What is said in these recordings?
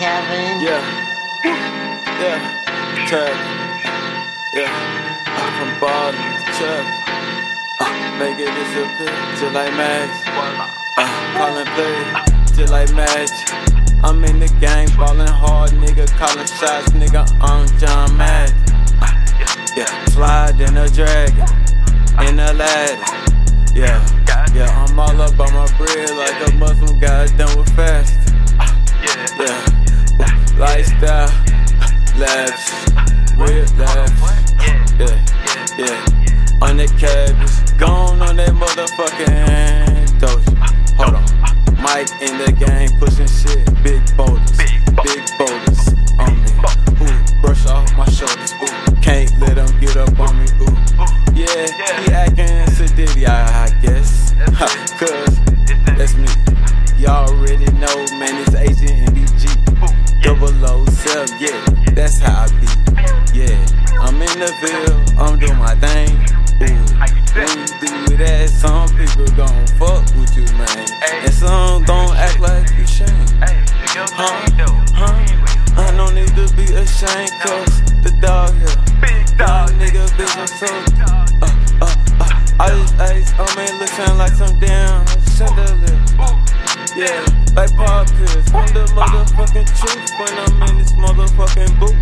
Kevin. Yeah. Yeah. Trap. Yeah. I'm from Boston, trap. Uh, make it disappear, just like magic. Uh, callin' play, just like magic. I'm in the game, ballin' hard, nigga, callin' shots, nigga, I'm John Madden. Uh, yeah, slide in a dragon, in a ladder. Yeah, yeah, I'm all up on my bread like a yeah, on the cabbage, gone on that motherfucking doja. Hold on, Mike in the game, some people gon' fuck with you, man. And some don't act like you shame. Huh? Huh? I don't need to be ashamed, cause the dog here. Big dog, nigga vision so. Uh, uh, uh. I just ice on me looking like some damn chandelier. Yeah, like Paul Pierce. I'm the motherfucking truth when I'm in this motherfucking booth.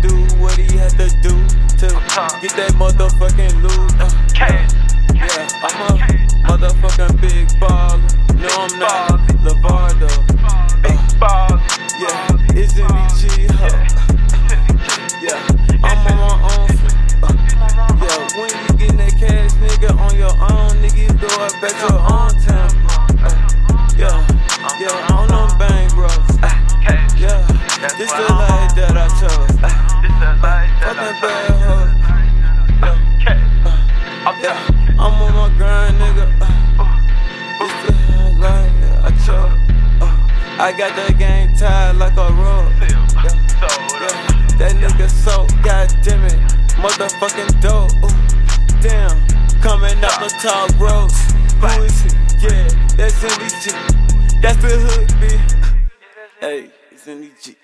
Do what he had to do to get that motherfucking loot. Uh, yeah, I'm a motherfucking big baller. No, I'm not Lavardo. Uh, yeah, it's in the G Hub. Yeah, I'm on my own. Uh, yeah, when you getting that cash, nigga, on your own, nigga, you go up at your own Yeah, I'm on my grind, nigga. Uh, this the life that I chose. Uh, I got that game tied like a rug. Yeah, yeah. That nigga so goddamn it, motherfucking dope. Ooh, damn, coming up the top road. Who is it? Yeah, that's MDG. That's the hood, bitch. Hey, it's MDG.